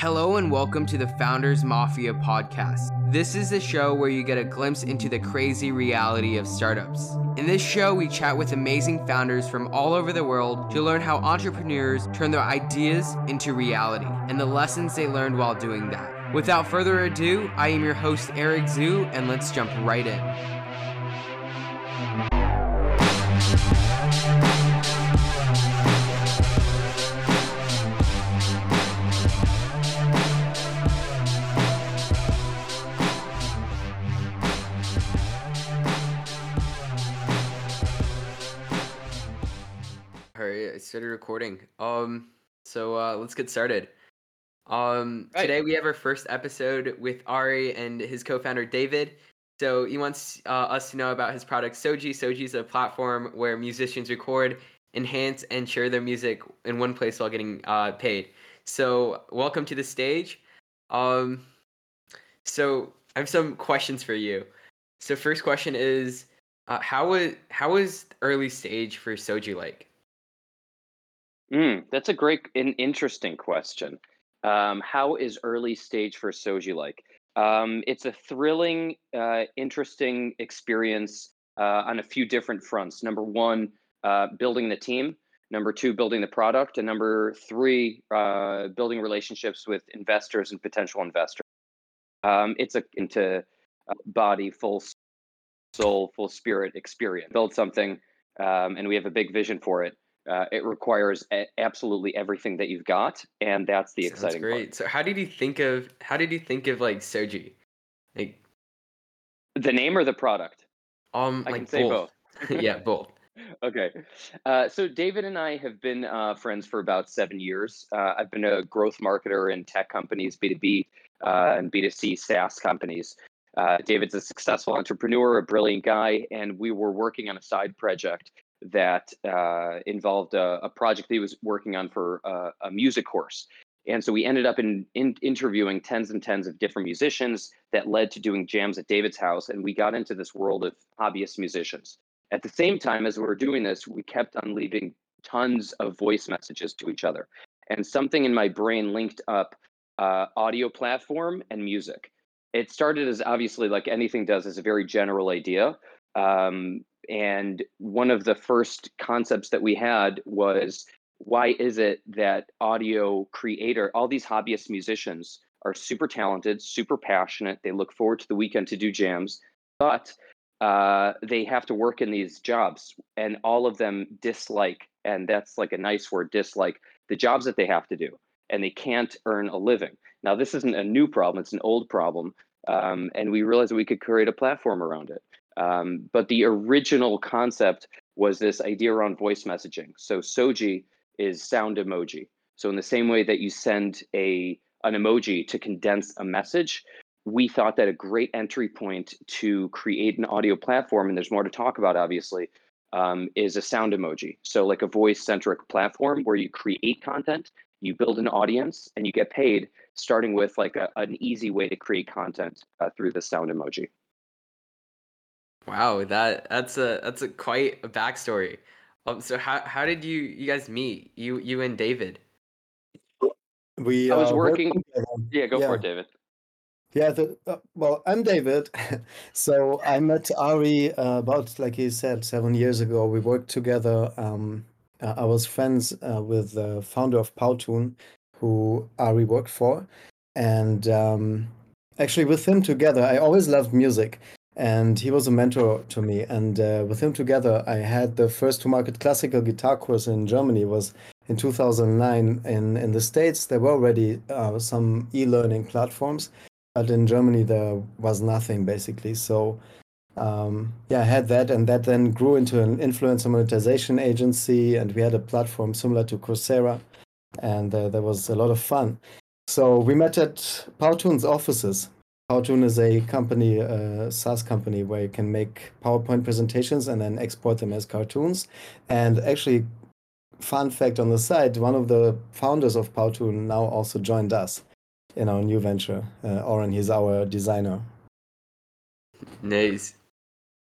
Hello and welcome to the Founders Mafia podcast. This is the show where you get a glimpse into the crazy reality of startups. In this show, we chat with amazing founders from all over the world to learn how entrepreneurs turn their ideas into reality and the lessons they learned while doing that. Without further ado, I am your host, Eric Zhu, and let's jump right in. Started recording. Um, so uh, let's get started. Um, right. today we have our first episode with Ari and his co-founder David. So he wants uh, us to know about his product Soji. Soji is a platform where musicians record, enhance, and share their music in one place while getting uh, paid. So welcome to the stage. Um, so I have some questions for you. So first question is, uh, how was how was early stage for Soji like? Mm, that's a great and interesting question. Um, how is early stage for Soji like? Um, it's a thrilling, uh, interesting experience uh, on a few different fronts. Number one, uh, building the team. Number two, building the product. And number three, uh, building relationships with investors and potential investors. Um, it's a into body, full soul, full spirit experience. Build something, um, and we have a big vision for it. Uh, it requires a- absolutely everything that you've got, and that's the Sounds exciting That's great. Part. So, how did you think of how did you think of like Soji? Like the name or the product? Um, I like can say both. both. yeah, both. okay. Uh, so David and I have been uh, friends for about seven years. Uh, I've been a growth marketer in tech companies, B2B uh, and B2C SaaS companies. Uh, David's a successful entrepreneur, a brilliant guy, and we were working on a side project that uh, involved a, a, project that he was working on for a music course. And so we ended up in, in, interviewing tens and tens of different musicians that led to doing jams at David's house. And we got into this world of hobbyist musicians. At the same time as we were doing this, we kept on leaving tons of voice messages to each other. And something in my brain linked up uh, audio platform and music. It started as obviously like anything does as a very general idea. Um, and one of the first concepts that we had was why is it that audio creator, all these hobbyist musicians are super talented, super passionate. They look forward to the weekend to do jams, but uh, they have to work in these jobs, and all of them dislike, and that's like a nice word, dislike the jobs that they have to do, and they can't earn a living. Now, this isn't a new problem; it's an old problem, um, and we realized we could create a platform around it. Um, but the original concept was this idea around voice messaging. So Soji is sound emoji. So in the same way that you send a an emoji to condense a message, we thought that a great entry point to create an audio platform, and there's more to talk about, obviously, um, is a sound emoji. So like a voice centric platform where you create content, you build an audience, and you get paid, starting with like a, an easy way to create content uh, through the sound emoji. Wow, that that's a that's a quite a backstory. Um, so how how did you you guys meet? You you and David. We I was uh, working. Yeah, go yeah. for it, David. Yeah, the, uh, well, I'm David. so I met Ari uh, about, like he said, seven years ago. We worked together. Um, uh, I was friends uh, with the founder of Powtoon, who Ari worked for, and um, actually with him together, I always loved music and he was a mentor to me. And uh, with him together, I had the first to market classical guitar course in Germany. was in 2009. In in the states, there were already uh, some e-learning platforms, but in Germany there was nothing basically. So. Um, yeah, I had that, and that then grew into an influencer monetization agency, and we had a platform similar to Coursera, and uh, there was a lot of fun. So we met at Powtoon's offices, Powtoon is a company, a SaaS company, where you can make PowerPoint presentations and then export them as cartoons. And actually, fun fact on the side, one of the founders of Powtoon now also joined us in our new venture. Uh, Oren, he's our designer. Nice.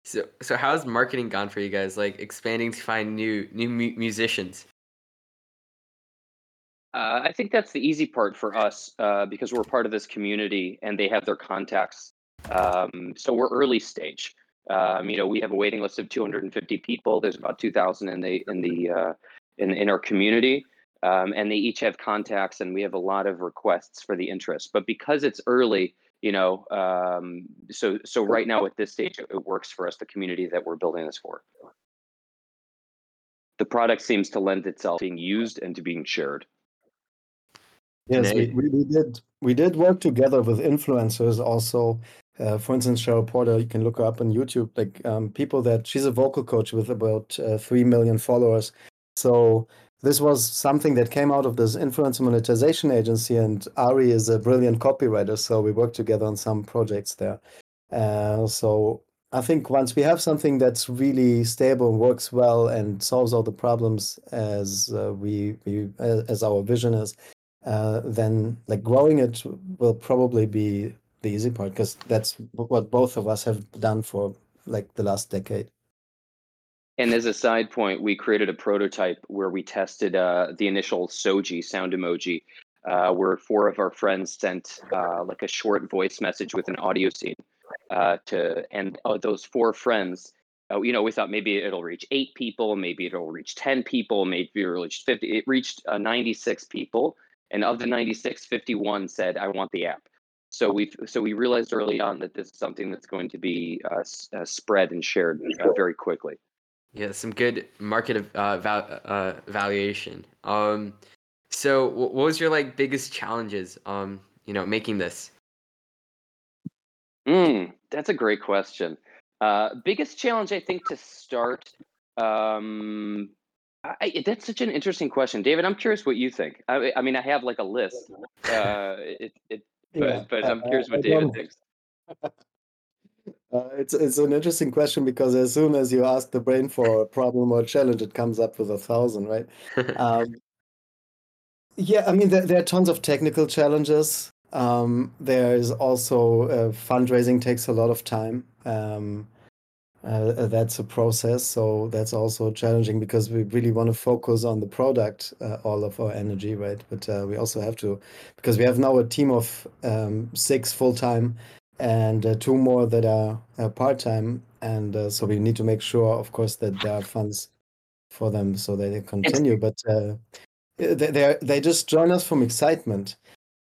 So, so how's marketing gone for you guys? Like expanding to find new new mu- musicians. Uh, I think that's the easy part for us uh, because we're part of this community and they have their contacts. Um, so we're early stage. Um, you know, we have a waiting list of 250 people. There's about 2,000 in the in the uh, in in our community, um, and they each have contacts, and we have a lot of requests for the interest. But because it's early, you know, um, so so right now at this stage, it, it works for us, the community that we're building this for. The product seems to lend itself being used and to being shared. Yes, we, we, we did we did work together with influencers also uh, for instance, Cheryl Porter, you can look her up on YouTube. Like um, people that she's a vocal coach with about uh, three million followers. So this was something that came out of this influencer monetization agency, and Ari is a brilliant copywriter. So we worked together on some projects there. Uh, so I think once we have something that's really stable and works well and solves all the problems as uh, we, we as our vision is, then like growing it will probably be the easy part because that's what both of us have done for like the last decade. And as a side point, we created a prototype where we tested uh, the initial Soji sound emoji, uh, where four of our friends sent uh, like a short voice message with an audio scene uh, to, and uh, those four friends, uh, you know, we thought maybe it'll reach eight people, maybe it'll reach 10 people, maybe it'll reach 50. It reached 96 people. And of the 96, 51 said, I want the app. So we've so we realized early on that this is something that's going to be uh, uh, spread and shared uh, very quickly. Yeah, some good market uh, val- uh, valuation. Um, so what was your like biggest challenges? Um, you know, making this. Mm, that's a great question. Uh, biggest challenge, I think, to start. Um, I, that's such an interesting question, David. I'm curious what you think. I, I mean, I have like a list. Uh, it, it but, yeah, but I'm curious what David thinks. Uh, it's it's an interesting question because as soon as you ask the brain for a problem or a challenge, it comes up with a thousand, right? um, yeah, I mean there, there, are tons of technical challenges. Um, there is also uh, fundraising takes a lot of time. Um, that's a process. So that's also challenging because we really want to focus on the product, uh, all of our energy, right? But uh, we also have to, because we have now a team of um, six full time and uh, two more that are uh, part time. And so we need to make sure, of course, that there are funds for them so that they continue. But they just join us from excitement,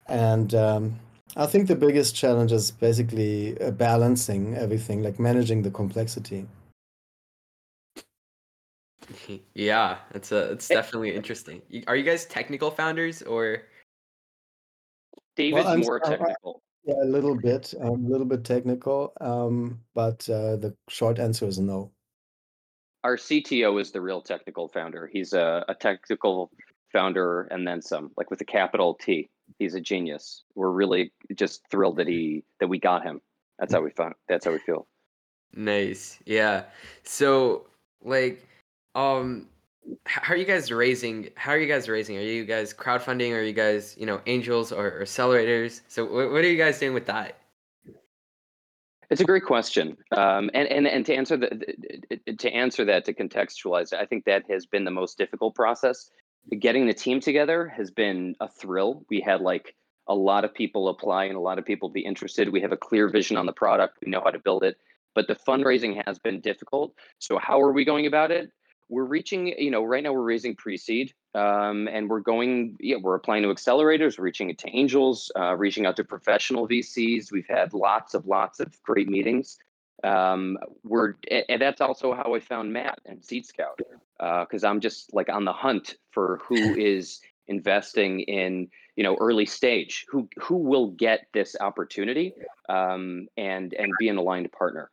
and um, I think the biggest challenge is basically uh, balancing everything, like managing the complexity. Yeah, it's a it's definitely interesting. Are you guys technical founders or? David's well, more technical. yeah, a little bit. I'm a little bit technical, um, but uh, the short answer is no. Our CTO is the real technical founder. He's a, a technical founder and then some, like with a capital T he's a genius. We're really just thrilled that he that we got him. That's how we found. That's how we feel. Nice. Yeah. So like, um, how are you guys raising? How are you guys raising? Are you guys crowdfunding? Are you guys you know angels or, or accelerators? So what, what are you guys doing with that? It's a great question, um, and and and to answer the to answer that to contextualize, I think that has been the most difficult process getting the team together has been a thrill. We had like a lot of people apply and a lot of people be interested. We have a clear vision on the product. We know how to build it, but the fundraising has been difficult. So how are we going about it? We're reaching, you know, right now we're raising pre-seed, um, and we're going, yeah, we're applying to accelerators, reaching out to angels, uh, reaching out to professional VCs. We've had lots of lots of great meetings. Um, we're, and that's also how I found Matt and Seed Scout because uh, I'm just like on the hunt for who is investing in you know early stage who who will get this opportunity um, and and be an aligned partner.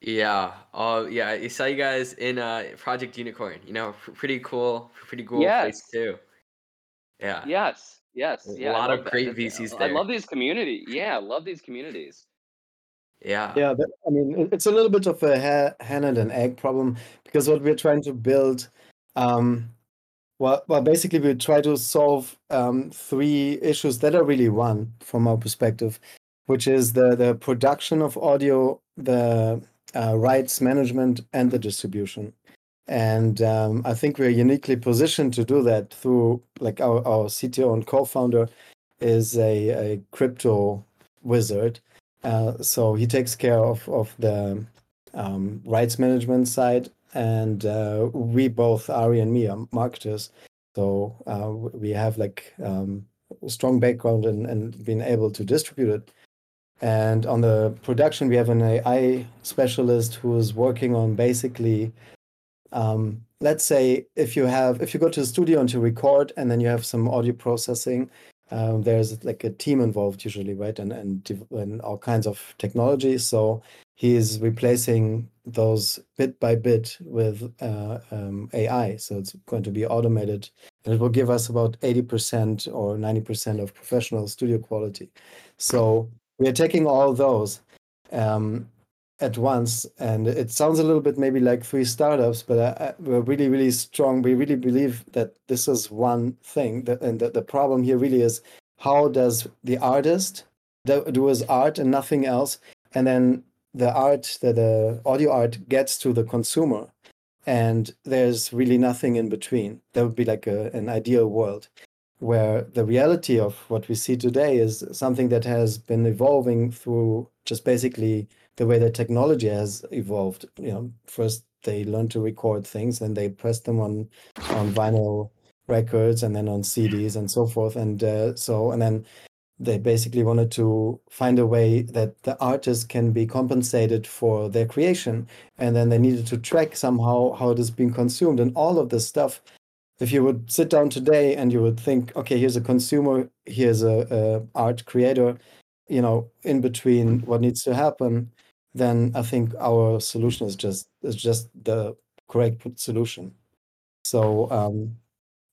Yeah. Oh, yeah. I saw you guys in uh, Project Unicorn. You know, pretty cool. Pretty cool yes. place too. Yeah. Yes. Yes. A lot of great VCs there. I love these community. Yeah, I love these communities. Yeah. Yeah, I mean, it's a little bit of a hen and an egg problem because what we're trying to build, um, well, well, basically, we try to solve um, three issues that are really one from our perspective, which is the the production of audio, the uh, rights management, and the distribution. And um, I think we're uniquely positioned to do that through like our, our CTO and co-founder is a, a crypto wizard. Uh, so he takes care of, of the um, rights management side. And uh, we both, Ari and me, are marketers. So uh, we have like um, a strong background and in being able to distribute it. And on the production, we have an AI specialist who is working on basically, um, let's say, if you have, if you go to the studio and to record, and then you have some audio processing, um, there's like a team involved usually, right? And, and and all kinds of technology. So he is replacing those bit by bit with uh, um, AI. So it's going to be automated, and it will give us about eighty percent or ninety percent of professional studio quality. So we are taking all those um, at once, and it sounds a little bit maybe like three startups, but I, I, we're really, really strong. We really believe that this is one thing, that, and that the problem here really is how does the artist do, do his art and nothing else, and then the art, the, the audio art gets to the consumer, and there's really nothing in between. That would be like a, an ideal world where the reality of what we see today is something that has been evolving through just basically the way that technology has evolved. You know, first they learned to record things, and they pressed them on on vinyl records, and then on CDs and so forth. And uh, so, and then they basically wanted to find a way that the artist can be compensated for their creation, and then they needed to track somehow how it is being consumed, and all of this stuff if you would sit down today and you would think, okay, here's a consumer, here's a, a, art creator, you know, in between what needs to happen, then I think our solution is just is just the correct solution. So um,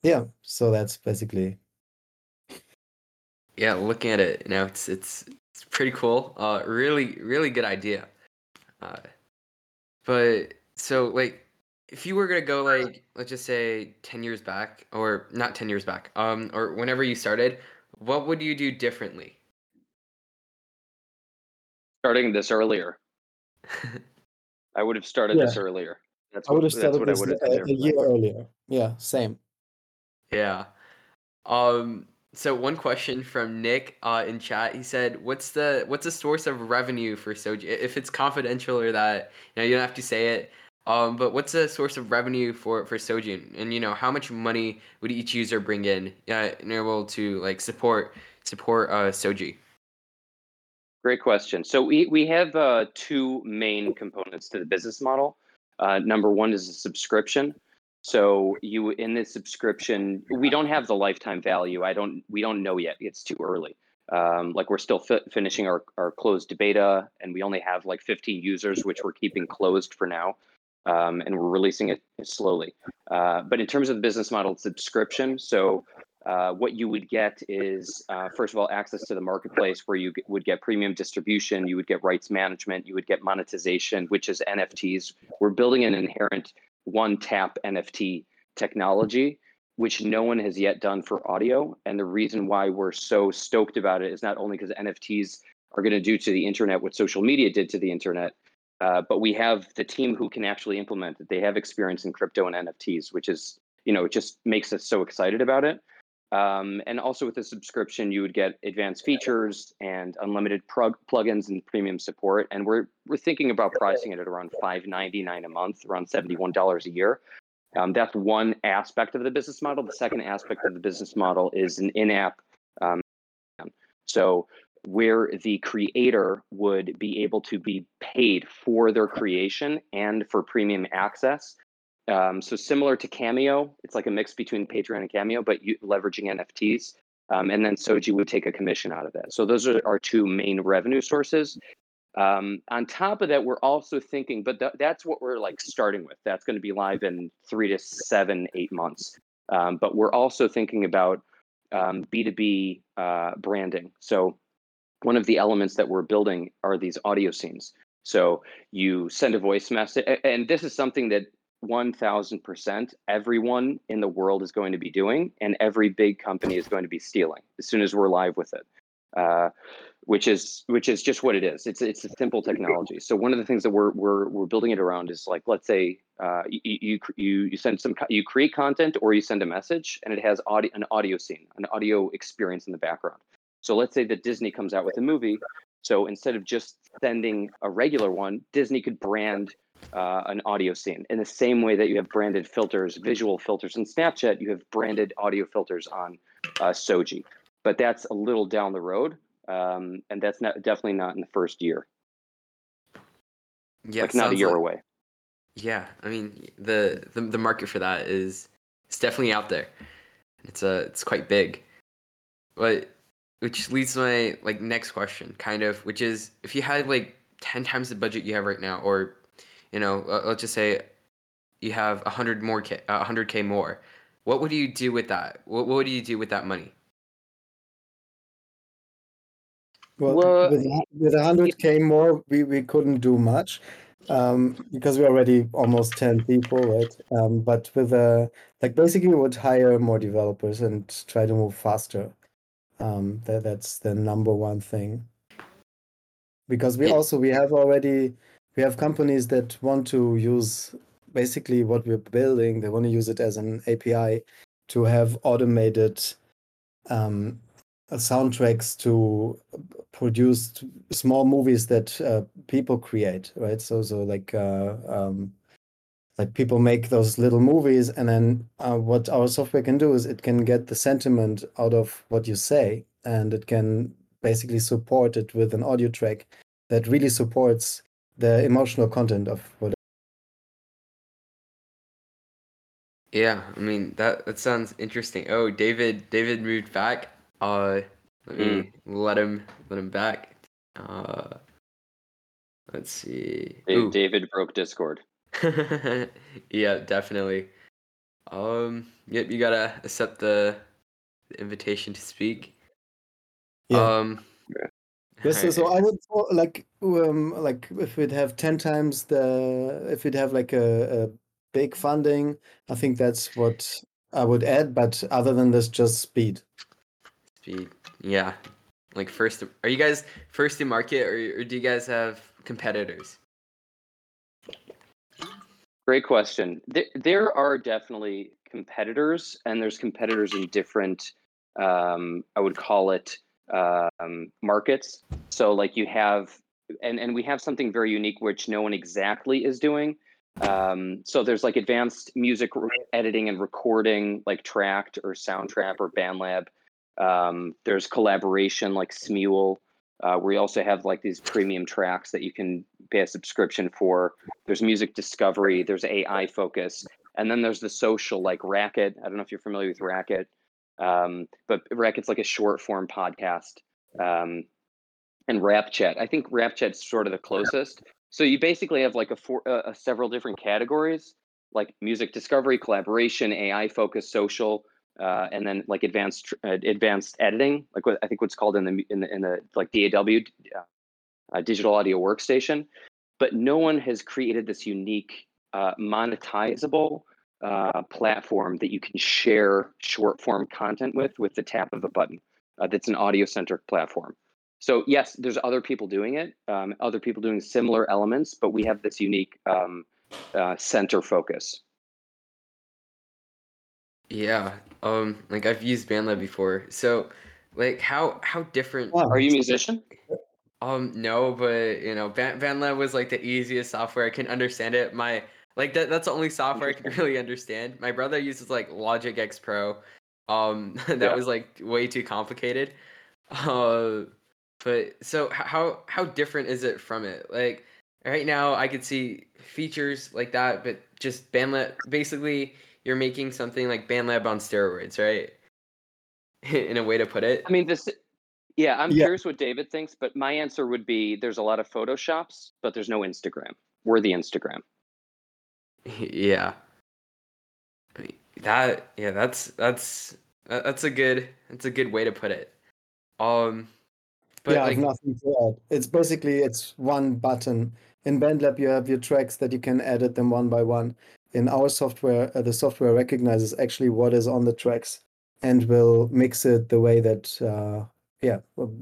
yeah, so that's basically. Yeah, looking at it, know, it's it's it's pretty cool. Uh, really, really good idea. Uh, but so like if you were gonna go like let's just say 10 years back or not 10 years back um or whenever you started what would you do differently starting this earlier i would have started yeah. this earlier that's what, I would have started this a, a year earlier yeah same yeah um so one question from Nick uh, in chat. He said, "What's the what's the source of revenue for Soji? If it's confidential or that you know you don't have to say it. Um, but what's the source of revenue for for Sojin? And you know, how much money would each user bring in uh, in able to like support support uh, Soji? Great question. So we we have uh, two main components to the business model. Uh, number one is a subscription. So you in this subscription, we don't have the lifetime value. I don't. We don't know yet. It's too early. Um, like we're still fi- finishing our, our closed beta and we only have like 15 users which we're keeping closed for now um, and we're releasing it slowly. Uh, but in terms of the business model, subscription. So uh, what you would get is, uh, first of all, access to the marketplace where you would get premium distribution, you would get rights management, you would get monetization, which is NFTs. We're building an inherent one tap NFT technology, which no one has yet done for audio. And the reason why we're so stoked about it is not only because NFTs are going to do to the internet what social media did to the internet, uh, but we have the team who can actually implement it. They have experience in crypto and NFTs, which is, you know, it just makes us so excited about it. Um, and also with the subscription, you would get advanced features and unlimited plug- plugins and premium support. And we're we're thinking about pricing it at around five ninety nine a month, around seventy one dollars a year. Um, that's one aspect of the business model. The second aspect of the business model is an in app. Um, so where the creator would be able to be paid for their creation and for premium access. Um, so similar to Cameo, it's like a mix between Patreon and Cameo, but you, leveraging NFTs. Um, and then Soji would take a commission out of that. So those are our two main revenue sources. Um, on top of that, we're also thinking, but th- that's what we're like starting with. That's going to be live in three to seven, eight months. Um, but we're also thinking about um, B2B uh, branding. So one of the elements that we're building are these audio scenes. So you send a voice message, and this is something that 1000% everyone in the world is going to be doing, and every big company is going to be stealing as soon as we're live with it. uh, which is which is just what it is. It's it's a simple technology. So one of the things that we're we're we're building it around is like let's say uh, you, you you you send some you create content or you send a message and it has audio an audio scene, an audio experience in the background. So let's say that Disney comes out with a movie. So instead of just sending a regular one, Disney could brand uh, an audio scene in the same way that you have branded filters, visual filters in Snapchat. You have branded audio filters on uh, Soji, but that's a little down the road um, and that's not definitely not in the first year. Yeah, like not a year like, away. Yeah, I mean the, the the market for that is it's definitely out there. It's a it's quite big, but which leads to my like next question, kind of, which is if you had like ten times the budget you have right now, or you know, let's just say you have a hundred more k, a hundred k more, what would you do with that? What, what would you do with that money? Well, well with, with 100k more, we, we couldn't do much um, because we're already almost 10 people, right? Um, but with a uh, like basically, we would hire more developers and try to move faster. Um, that that's the number one thing. Because we also we have already we have companies that want to use basically what we're building. They want to use it as an API to have automated um, soundtracks to produce small movies that uh, people create, right? So, so like, uh, um, like people make those little movies, and then uh, what our software can do is it can get the sentiment out of what you say, and it can basically support it with an audio track that really supports the emotional content of what. Yeah, I mean that that sounds interesting. Oh, David, David moved back. Uh, let me mm. let him let him back. Uh, let's see. Ooh. David broke Discord. yeah, definitely. Um, yep, you gotta accept the, the invitation to speak. Yeah. Um, Yes, so, so I would like um like if we'd have ten times the if we'd have like a, a big funding, I think that's what I would add. But other than this, just speed. Speed. Yeah. Like first, are you guys first to market, or, or do you guys have competitors? Great question. There, are definitely competitors, and there's competitors in different. Um, I would call it um, markets. So, like you have, and and we have something very unique which no one exactly is doing. Um, so there's like advanced music editing and recording, like Tracked or Soundtrap or BandLab. Um, there's collaboration like Smule. Uh, we also have like these premium tracks that you can pay a subscription for. There's music discovery. There's AI focus, and then there's the social like Racket. I don't know if you're familiar with Racket, um, but Racket's like a short form podcast. Um, and Rapchat. I think Rapchat's sort of the closest. So you basically have like a, four, uh, several different categories, like music discovery, collaboration, AI focus, social uh, and then like advanced uh, advanced editing, like what I think what's called in the in the in the like DAW, uh, digital audio workstation. But no one has created this unique uh, monetizable uh, platform that you can share short form content with with the tap of a button. Uh, that's an audio centric platform. So yes, there's other people doing it, um, other people doing similar elements, but we have this unique um, center focus. Yeah. Um like I've used BandLab before. So like how how different Are you a musician? Um no, but you know, Band- BandLab was like the easiest software. I can understand it. My like that that's the only software I can really understand. My brother uses like Logic X Pro. Um that yeah. was like way too complicated. Uh but so how how different is it from it? Like right now I could see features like that, but just BandLab basically you're making something like BandLab on steroids, right? In a way to put it. I mean, this. Yeah, I'm yeah. curious what David thinks, but my answer would be: there's a lot of Photoshops, but there's no Instagram. We're the Instagram. Yeah. That yeah, that's that's that's a good that's a good way to put it. Um, but yeah, like, I have nothing to add. It's basically it's one button. In BandLab, you have your tracks that you can edit them one by one in our software, uh, the software recognizes actually what is on the tracks and will mix it the way that uh, yeah, well,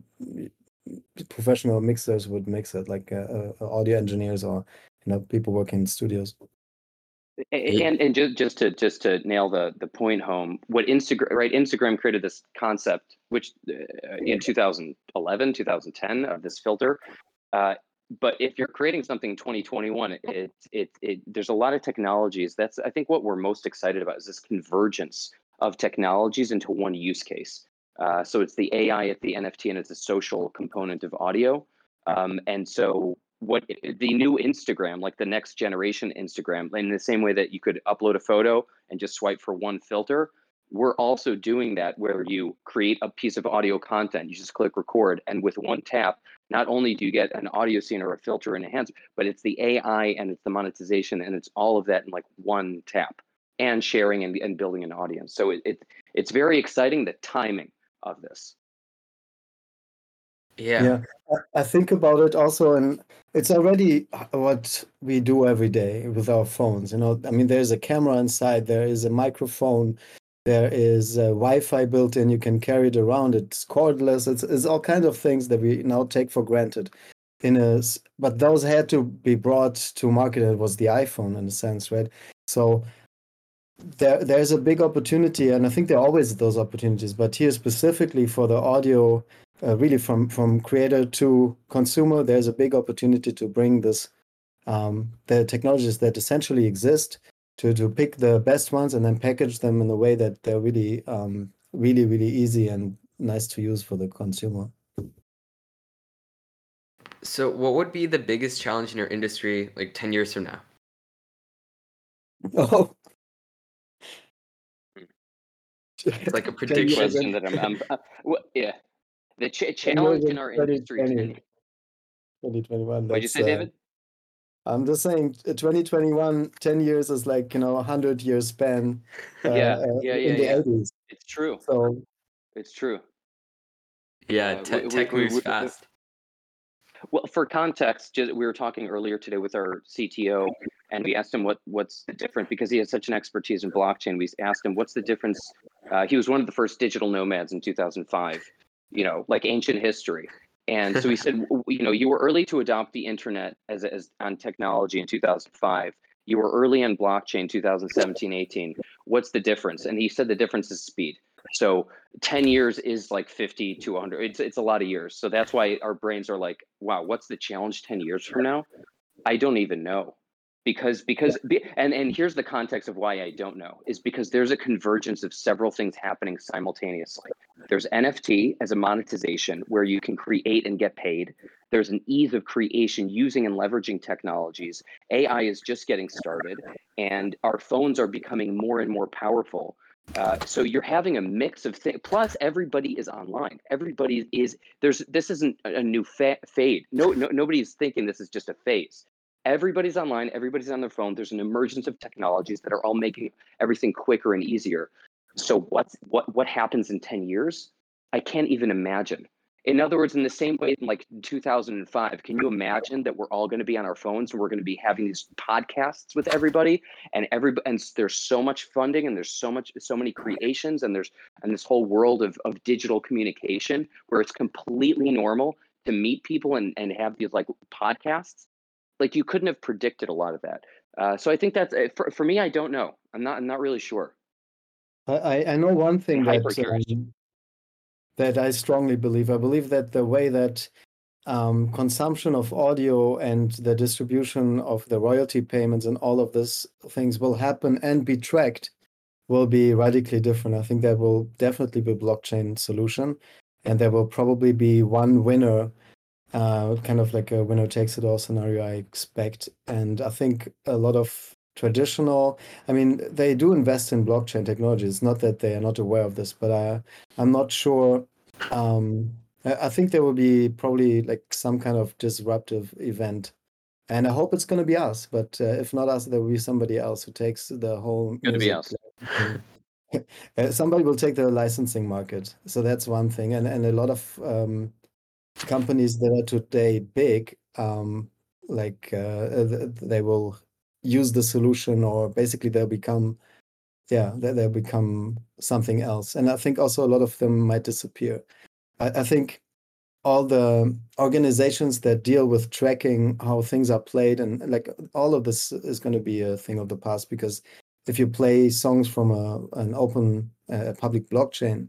professional mixers would mix it, like uh, uh, audio engineers or you know people working in studios. And and just just to just to nail the the point home, what Instagram right? Instagram created this concept, which uh, in 2011, 2010 of this filter. Uh, but if you're creating something in 2021, it, it it there's a lot of technologies. That's I think what we're most excited about is this convergence of technologies into one use case. Uh, so it's the AI, it's the NFT, and it's a social component of audio. Um, and so what the new Instagram, like the next generation Instagram, in the same way that you could upload a photo and just swipe for one filter, we're also doing that where you create a piece of audio content, you just click record, and with one tap, not only do you get an audio scene or a filter in hands, but it's the AI and it's the monetization and it's all of that in like one tap and sharing and, and building an audience. So it, it it's very exciting the timing of this. Yeah. Yeah. I think about it also, and it's already what we do every day with our phones. You know, I mean, there's a camera inside, there is a microphone, there is a Wi-Fi built in. You can carry it around. It's cordless. It's, it's all kinds of things that we now take for granted. In a, but those had to be brought to market. It was the iPhone in a sense, right? So there there's a big opportunity, and I think there are always those opportunities. But here specifically for the audio, uh, really from from creator to consumer, there's a big opportunity to bring this um, the technologies that essentially exist to to pick the best ones and then package them in a way that they're really um, really really easy and nice to use for the consumer. So, what would be the biggest challenge in your industry like 10 years from now? Oh, It's like a prediction. Question that I'm, I'm uh, well, yeah. The ch- challenge in our industry. 2021. What'd you say, uh, David? I'm just saying, uh, 2021, 10 years is like, you know, a 100 year span uh, Yeah, uh, yeah, in yeah, the yeah. 80s. It's true. So, It's true. Yeah, Uh, te- we- tech we- moves we- fast. Well, for context, just, we were talking earlier today with our CTO, and we asked him what what's the difference because he has such an expertise in blockchain. We asked him what's the difference. Uh, he was one of the first digital nomads in 2005. You know, like ancient history. And so he said, you know, you were early to adopt the internet as as on technology in 2005. You were early on blockchain 2017, 18. What's the difference? And he said the difference is speed. So 10 years is like 50 to 100 it's, it's a lot of years so that's why our brains are like wow what's the challenge 10 years from now i don't even know because because and and here's the context of why i don't know is because there's a convergence of several things happening simultaneously there's nft as a monetization where you can create and get paid there's an ease of creation using and leveraging technologies ai is just getting started and our phones are becoming more and more powerful uh, so you're having a mix of things. Plus, everybody is online. Everybody is there's. This isn't a new fa- fade. No, no, nobody's thinking this is just a phase. Everybody's online. Everybody's on their phone. There's an emergence of technologies that are all making everything quicker and easier. So what's what what happens in ten years? I can't even imagine. In other words, in the same way, in like 2005, can you imagine that we're all going to be on our phones and we're going to be having these podcasts with everybody, and every and there's so much funding and there's so much so many creations and there's and this whole world of of digital communication where it's completely normal to meet people and and have these like podcasts. Like you couldn't have predicted a lot of that. Uh, so I think that's uh, for for me. I don't know. I'm not I'm not really sure. I, I- know one thing that um, that I strongly believe. I believe that the way that um, consumption of audio and the distribution of the royalty payments and all of these things will happen and be tracked will be radically different. I think there will definitely be a blockchain solution, and there will probably be one winner, uh, kind of like a winner takes it all scenario. I expect, and I think a lot of traditional I mean, they do invest in blockchain technology. It's not that they are not aware of this, but I, I'm not sure. Um, I, think there will be probably like some kind of disruptive event, and I hope it's going to be us. But uh, if not us, there will be somebody else who takes the whole. Gonna be us. Uh, somebody will take the licensing market. So that's one thing, and and a lot of um, companies that are today big, um, like uh, they will use the solution or basically they'll become yeah they, they'll become something else. And i think also a lot of them might disappear. I, I think all the organizations that deal with tracking how things are played and like all of this is going to be a thing of the past because if you play songs from a an open uh, public blockchain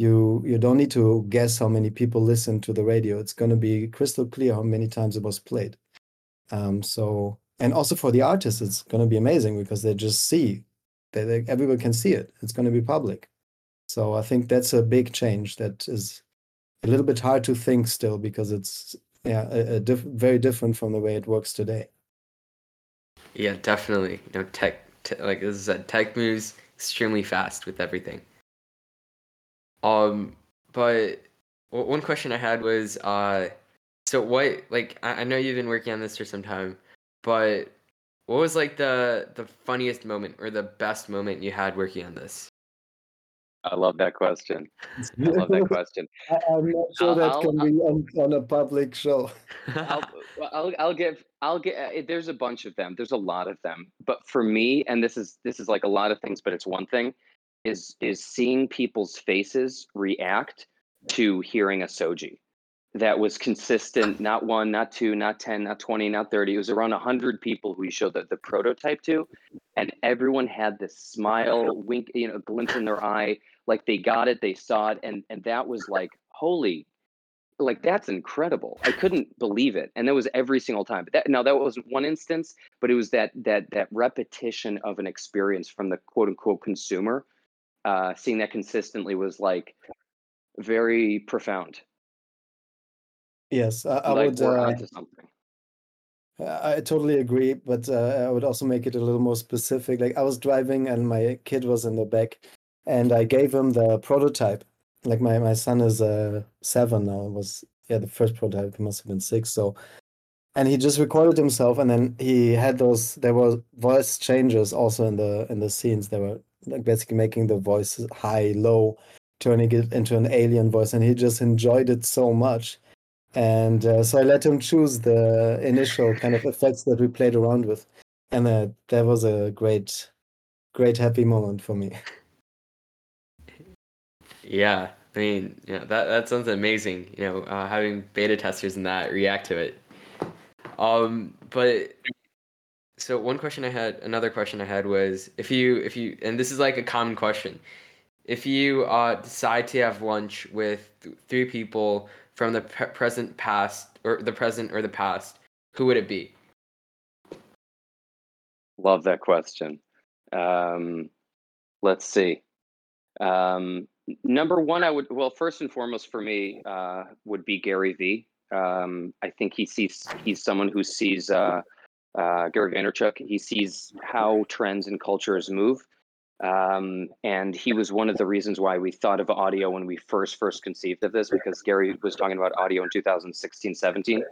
you you don't need to guess how many people listen to the radio. It's going to be crystal clear how many times it was played. Um, so and also for the artists it's going to be amazing because they just see that everyone can see it. It's going to be public. So i think that's a big change that is a little bit hard to think still because it's yeah a, a diff- very different from the way it works today. Yeah definitely. You know tech te- like as I said, tech moves extremely fast with everything. Um but one question i had was uh so what like I, I know you've been working on this for some time but what was like the the funniest moment or the best moment you had working on this I love that question. I love that question. I, am not sure that I'll, can I'll, be on, on, a public show. I'll, I'll, I'll give I'll get uh, there's a bunch of them. There's a lot of them. But for me, and this is this is like a lot of things, but it's one thing, is is seeing people's faces react to hearing a soji that was consistent not one not two not 10 not 20 not 30 it was around 100 people who we showed the, the prototype to and everyone had this smile wink you know glint in their eye like they got it they saw it and and that was like holy like that's incredible. I couldn't believe it and that was every single time. But that now that was one instance but it was that that that repetition of an experience from the quote unquote consumer uh seeing that consistently was like very profound Yes, I, I like would. we're Uh, onto something. I I totally agree, but uh, I would also make it a little more specific. Like I was driving and my kid was in the back, and I gave him the prototype. Like my my son is uh seven now. It was yeah the first prototype. He must have been six. So, and he just recorded himself, and then he had those. There were voice changes also in the in the scenes. They were like basically making the voice high, low, turning it into an alien voice, and he just enjoyed it so much and uh, so I let him choose the initial kind of effects that we played around with, and uh, that was a great, great happy moment for me. Yeah, I mean, know, that that sounds amazing. You know, uh, having beta testers and that react to it. Um, but so one question I had, another question I had was if you if you and this is like a common question, if you uh, decide to have lunch with th- three people from the pre- present past or the present or the past, who would it be? Love that question. Um, let's see. Um, number one, I would well first and foremost for me uh, would be Gary V. Um, I think he sees he's someone who sees uh, uh, Gary Vaynerchuk. He sees how trends and cultures move, um, and he was one of the reasons why we thought of audio when we first first conceived of this, because Gary was talking about audio in 2016, 17.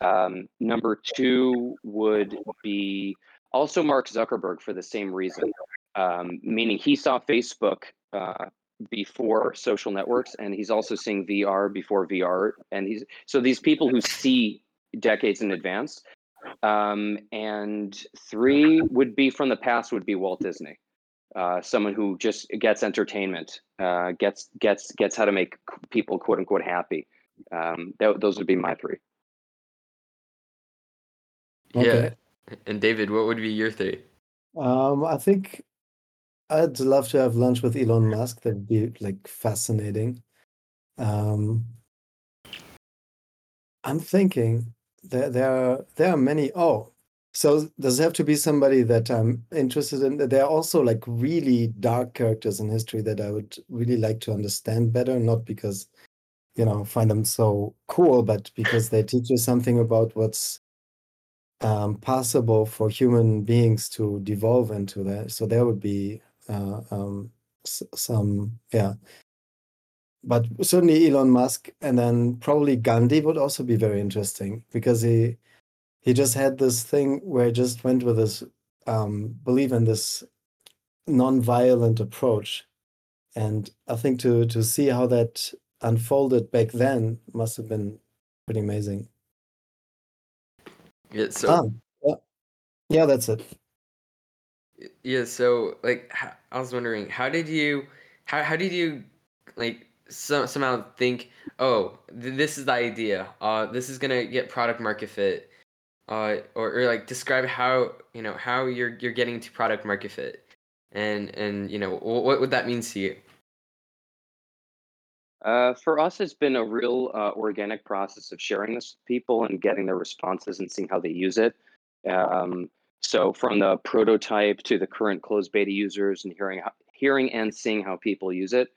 Um, number two would be also Mark Zuckerberg for the same reason, um, meaning he saw Facebook uh, before social networks, and he's also seeing VR before VR, and he's so these people who see decades in advance. Um, and three would be from the past would be Walt Disney uh, someone who just gets entertainment, uh, gets gets gets how to make people quote unquote happy. Um, th- those would be my three. Okay. Yeah, and David, what would be your three? Um, I think I'd love to have lunch with Elon Musk. That'd be like fascinating. Um, I'm thinking there there are there are many. Oh, so does it have to be somebody that I'm interested in? There are also like really dark characters in history that I would really like to understand better, not because, you know, find them so cool, but because they teach you something about what's um, possible for human beings to devolve into that. So there would be uh, um, some, yeah. But certainly Elon Musk, and then probably Gandhi would also be very interesting because he he just had this thing where he just went with this um, believe in this non-violent approach, and I think to to see how that unfolded back then must have been pretty amazing. Yeah. So. Ah, yeah. yeah, that's it. Yeah. So, like, I was wondering, how did you, how how did you, like, some, somehow think, oh, th- this is the idea. Uh, this is gonna get product market fit. Uh, or, or like describe how you know how you're you're getting to product market fit, and and you know what would that mean to you? Uh, for us, it's been a real uh, organic process of sharing this with people and getting their responses and seeing how they use it. Um, so from the prototype to the current closed beta users and hearing hearing and seeing how people use it,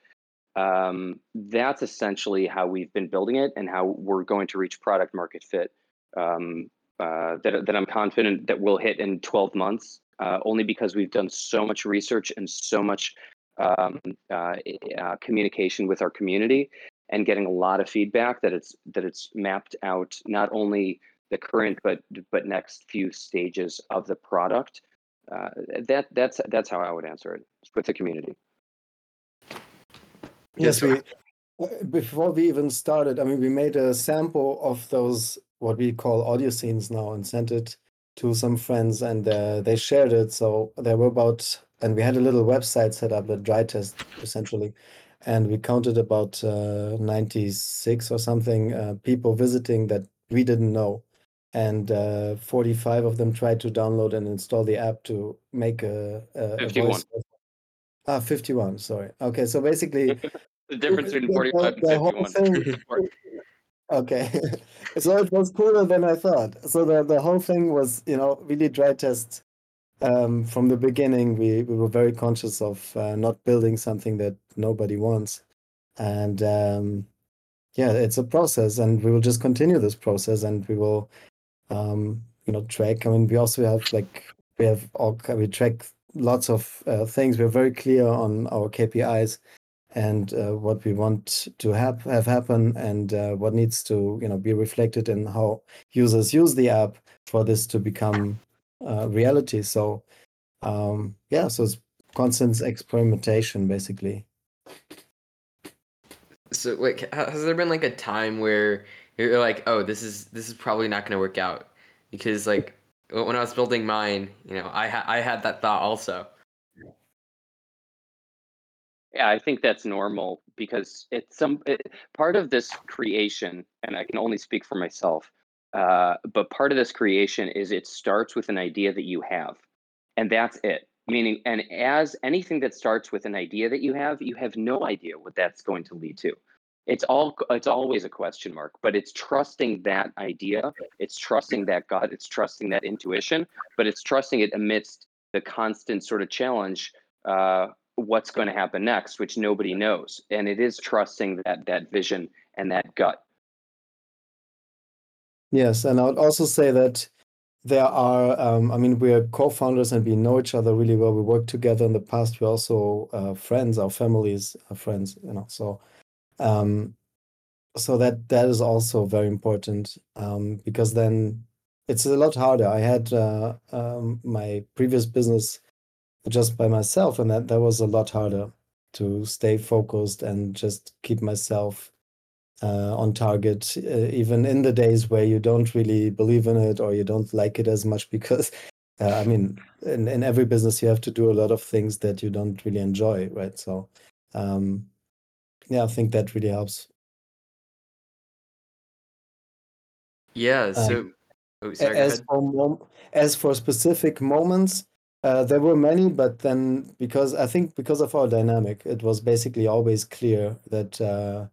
um, that's essentially how we've been building it and how we're going to reach product market fit. Um, uh, that that I'm confident that we'll hit in 12 months. Uh, only because we've done so much research and so much um, uh, uh, communication with our community and getting a lot of feedback that it's that it's mapped out not only the current but but next few stages of the product. Uh, that that's that's how I would answer it with the community. Yes, we before we even started. I mean, we made a sample of those what we call audio scenes now and sent it to some friends, and uh, they shared it. So there were about and we had a little website set up, a dry test essentially, and we counted about uh, 96 or something uh, people visiting that we didn't know, and uh, 45 of them tried to download and install the app to make a, a, 51. a voice. Ah, 51. Sorry. Okay, so basically, the difference between 45 and 51. Thing, okay, so it was cooler than I thought. So the the whole thing was, you know, really dry test um, from the beginning, we, we were very conscious of uh, not building something that nobody wants. And um, yeah, it's a process, and we will just continue this process, and we will, um, you know, track. I mean, we also have like we have all we track lots of uh, things. We're very clear on our KPIs and uh, what we want to have have happen, and uh, what needs to you know be reflected in how users use the app for this to become uh, reality. So um, yeah, so it's constant experimentation basically. So like, has there been like a time where you're like, oh, this is this is probably not going to work out? Because like when I was building mine, you know, I ha- I had that thought also. Yeah, I think that's normal because it's some it, part of this creation, and I can only speak for myself. Uh, but part of this creation is it starts with an idea that you have, and that's it. Meaning, and as anything that starts with an idea that you have, you have no idea what that's going to lead to. It's all it's always a question mark, but it's trusting that idea, it's trusting that God, it's trusting that intuition, but it's trusting it amidst the constant sort of challenge uh, what's going to happen next, which nobody knows. And it is trusting that that vision and that gut. Yes, and I would also say that there are, um, I mean, we're co-founders and we know each other really well. We worked together in the past. We're also uh, friends. Our families are friends, you know. So, um, so that that is also very important um, because then it's a lot harder. I had uh, um, my previous business just by myself, and that that was a lot harder to stay focused and just keep myself uh, on target, uh, even in the days where you don't really believe in it or you don't like it as much. Because, uh, I mean, in, in every business, you have to do a lot of things that you don't really enjoy, right? So, um, yeah, I think that really helps. Yeah. So, um, oh, sorry, as, for mom- as for specific moments, uh, there were many, but then because I think because of our dynamic, it was basically always clear that uh,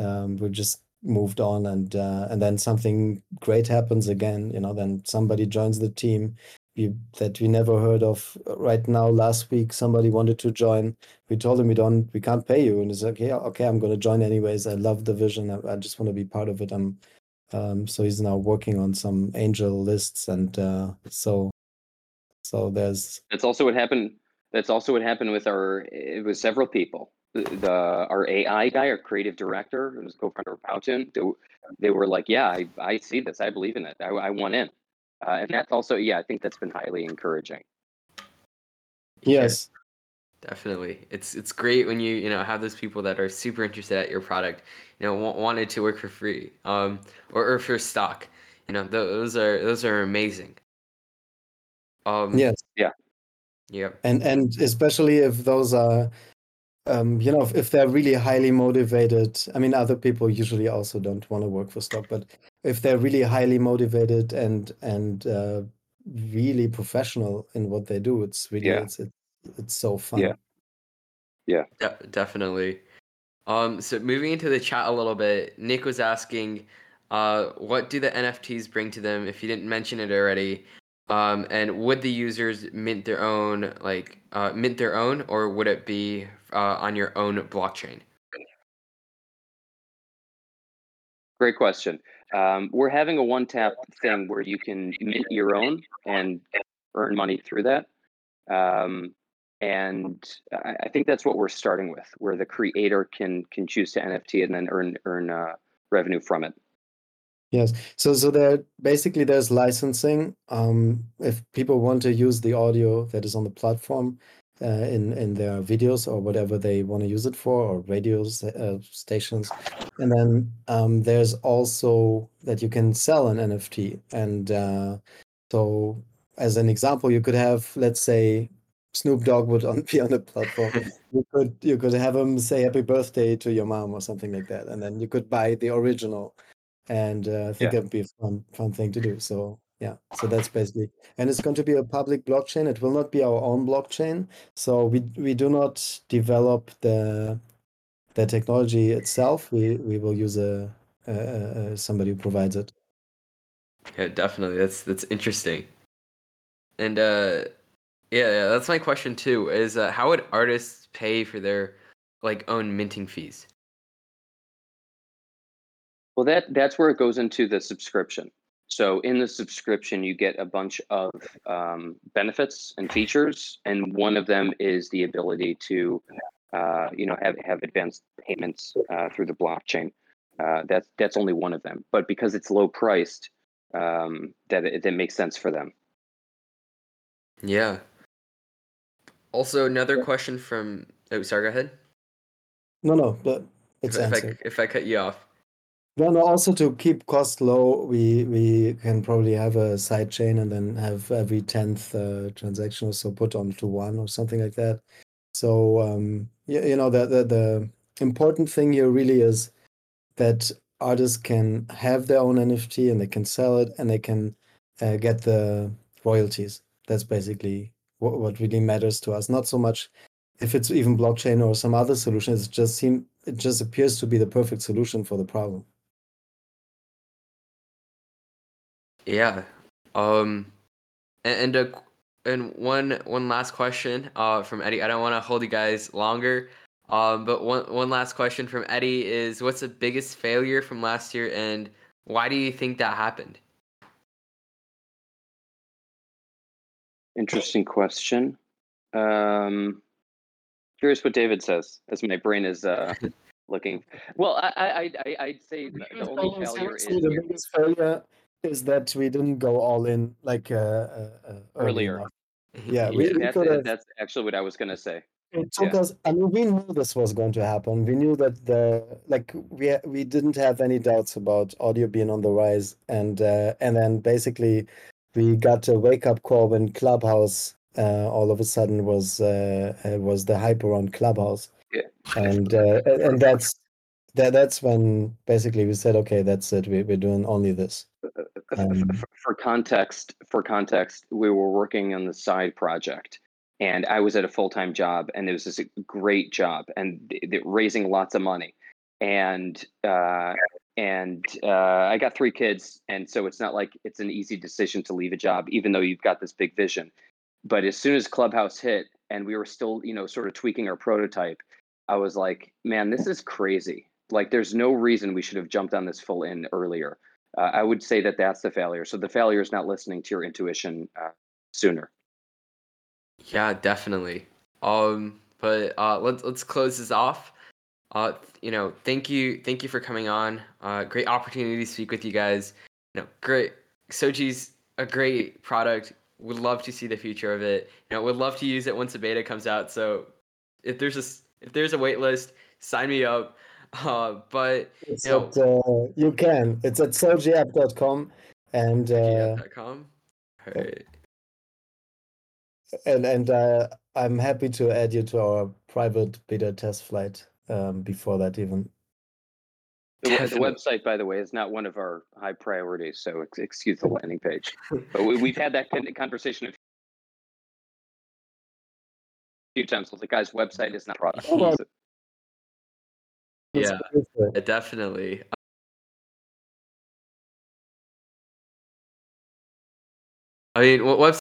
um, we just moved on and uh, and then something great happens again you know then somebody joins the team we, that we never heard of. Right now last week somebody wanted to join. We told him we don't we can't pay you. And he's like yeah okay i'm going to join anyways. I love the vision. I, I just want to be part of it. I'm um, so he's now working on some angel lists and uh, so so there's that's also what happened that's also what happened with our it was several people the our AI guy, our creative director, who's co-founder of Powtoon, they, they were like, "Yeah, I, I see this. I believe in it. I, I want in," uh, and that's also, yeah, I think that's been highly encouraging. Yes, definitely. It's it's great when you you know have those people that are super interested at your product, you know, wanted to work for free, um, or, or for stock. You know, those are those are amazing. Um, yes, yeah, yeah, and and especially if those are um, you know, if, if, they're really highly motivated, I mean, other people usually also don't want to work for stock, but if they're really highly motivated and and uh, really professional in what they do, it's really yeah. it's, it's it's so fun. Yeah, yeah, De- definitely. Um, so moving into the chat a little bit, Nick was asking, uh, what do the NFTs bring to them? If you didn't mention it already, um, and would the users mint their own, like uh, mint their own, or would it be uh, on your own blockchain? Great question. Um, we're having a one tap thing where you can mint your own and earn money through that. Um, and I, think that's what we're starting with, where the creator can can choose to NFT and then earn earn uh, revenue from it. Yes. So so there basically there's licensing. Um, if people want to use the audio that is on the platform uh, in in their videos or whatever they want to use it for, or radio uh, stations, and then um, there's also that you can sell an NFT. And uh, so, as an example, you could have, let's say, Snoop Dogg would on, be on the platform. you could you could have him say happy birthday to your mom or something like that, and then you could buy the original and uh, I think yeah. that'd be a fun fun thing to do. So yeah, so that's basically, and it's going to be a public blockchain. It will not be our own blockchain. So we we do not develop the the technology itself. We we will use a, a, a somebody who provides it. Yeah, definitely. That's that's interesting. And uh, yeah, yeah, that's my question too. Is uh, how would artists pay for their like own minting fees? Well, that that's where it goes into the subscription. So in the subscription, you get a bunch of um, benefits and features, and one of them is the ability to, uh, you know, have have advanced payments uh, through the blockchain. Uh, that's that's only one of them, but because it's low priced, um, that it, that makes sense for them. Yeah. Also, another question from. Oh, sorry. Go ahead. No, no, but it's if, if I if I cut you off. No, no. Also, to keep costs low, we we can probably have a side chain and then have every tenth uh, transaction or so put onto one or something like that. So um, you, know the, important thing here really is that artists can have their own NFT and they can sell it and they can uh, get the royalties. That's basically what, really matters to us. Not so much if it's even blockchain or some other solution. It just seem it just appears to be the perfect solution for the problem. Yeah. Um, and and, a, and one one last question uh, from Eddie. I don't want to hold you guys longer. Um, but one one last question from Eddie is: What's the biggest failure from last year, and why do you think that happened? Interesting question. Um, curious what David says as my brain is uh, looking. Well, I I I I'd say the only failure is the biggest failure is that we didn't go all in like uh, uh, uh earlier. Yeah, we, we that's, that's actually what I was gonna say. It took yeah. us. I mean, we knew this was going to happen. We knew that the like we we didn't have any doubts about audio being on the rise, and uh, and then basically we got a wake up call when Clubhouse uh, all of a sudden was uh, uh was the hype around Clubhouse, yeah. and uh, and that's that that's when basically we said, okay, that's it. We, we're doing only this. Um, for, for context, for context, we were working on the side project, and I was at a full time job, and it was a great job, and raising lots of money, and uh, and uh, I got three kids, and so it's not like it's an easy decision to leave a job, even though you've got this big vision. But as soon as Clubhouse hit, and we were still, you know, sort of tweaking our prototype, I was like, man, this is crazy. Like, there's no reason we should have jumped on this full in earlier uh, I would say that that's the failure. So the failure is not listening to your intuition uh, sooner. Yeah, definitely. Um, but uh, let's let's close this off. Uh, you know, thank you, thank you for coming on. Uh, great opportunity to speak with you guys. You know, great. Soji's a great product. Would love to see the future of it. You know, would love to use it once the beta comes out. So, if there's a if there's a wait list, sign me up. Uh, but it's you, know, at, uh, you can. It's at sojiapp.com and uh, .com. All right. and and uh, I'm happy to add you to our private beta test flight um, before that even. The, the, website, by the way, is not one of our high priorities, so excuse the landing page. But we, have had that conversation a few times. The guy's website is not product. Yeah, definitely. Uh I mean, what?